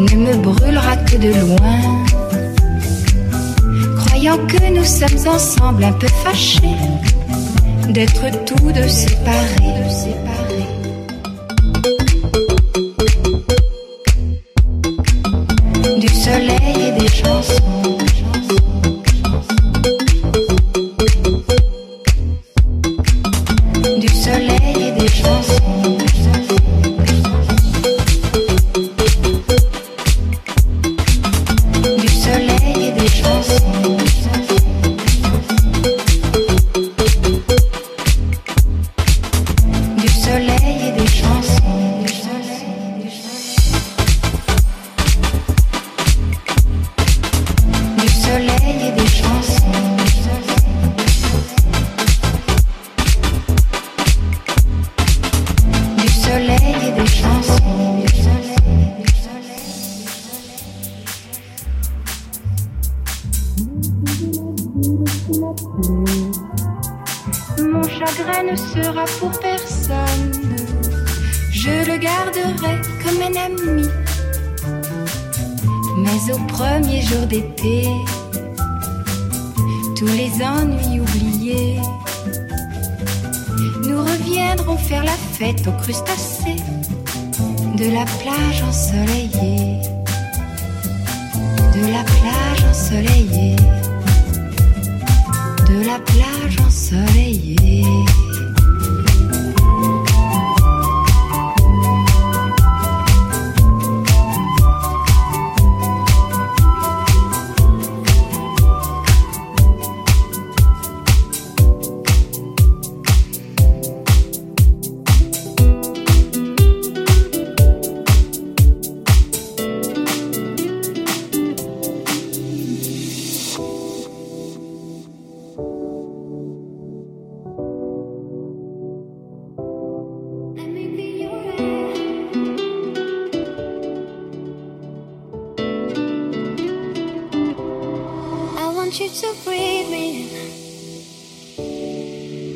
ne me brûlera que de loin. Croyant que nous sommes ensemble un peu fâchés d'être tous deux séparés.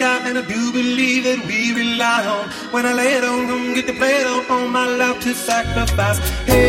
Sky, and I do believe that we rely on. When I lay it on, come get to play on, all my love to sacrifice. Hey,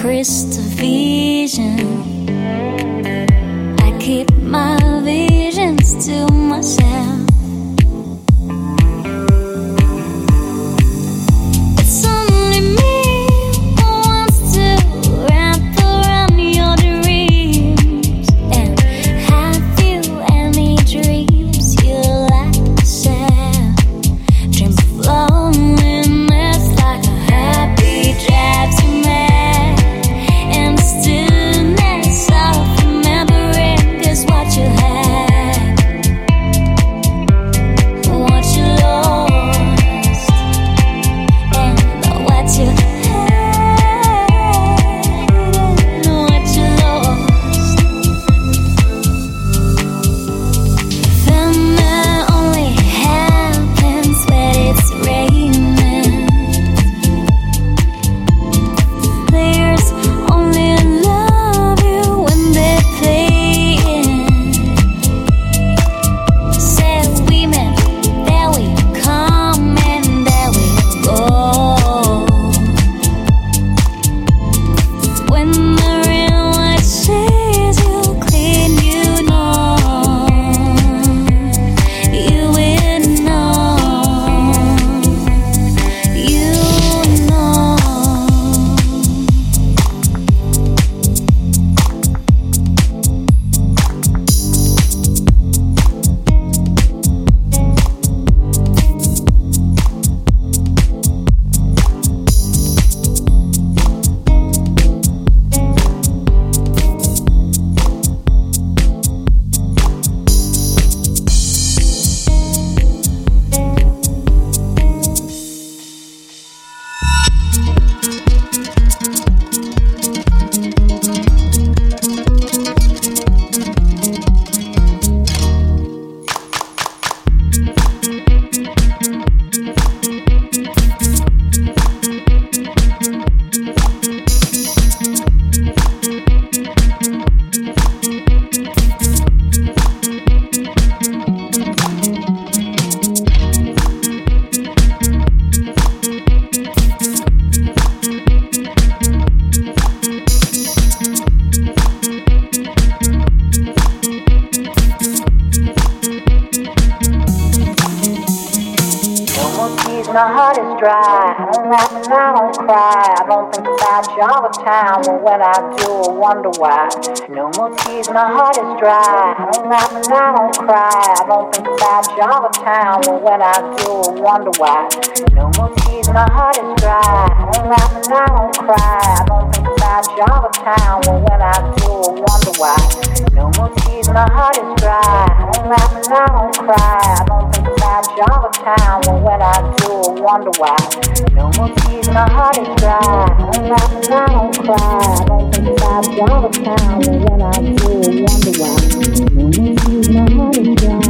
crystal vision. When I do, I wonder why. No more tears, my heart is dry. I don't laugh and I don't cry. I don't think about you all the time. But when I do, I wonder why. No more tears, my heart is dry. I don't laugh and I don't cry. I don't think about you all the time. But when I do, I wonder why. No more tears, my heart is dry. I don't laugh and I don't cry. I don't you all the time. But when I do, I wonder why. No more tears, my heart is dry. I don't I don't cry. Don't think you all the time. But when I do, I wonder why. No more tears, my heart is dry.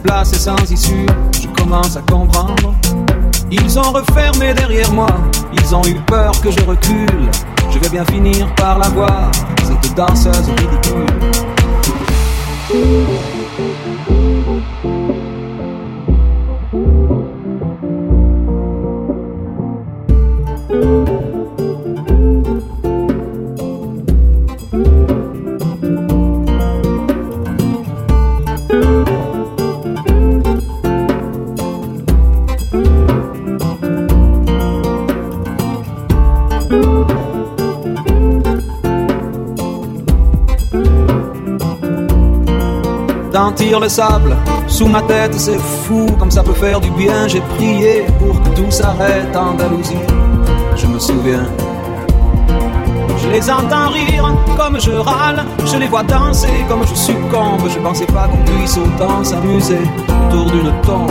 Place est sans issue, je commence à comprendre. Ils ont refermé derrière moi, ils ont eu peur que je recule. Je vais bien finir par la voir, cette danseuse ridicule. Le sable sous ma tête, c'est fou comme ça peut faire du bien. J'ai prié pour que tout s'arrête en Andalousie. Je me souviens. Je les entends rire comme je râle, je les vois danser comme je succombe. Je pensais pas qu'on puisse autant s'amuser autour d'une tombe.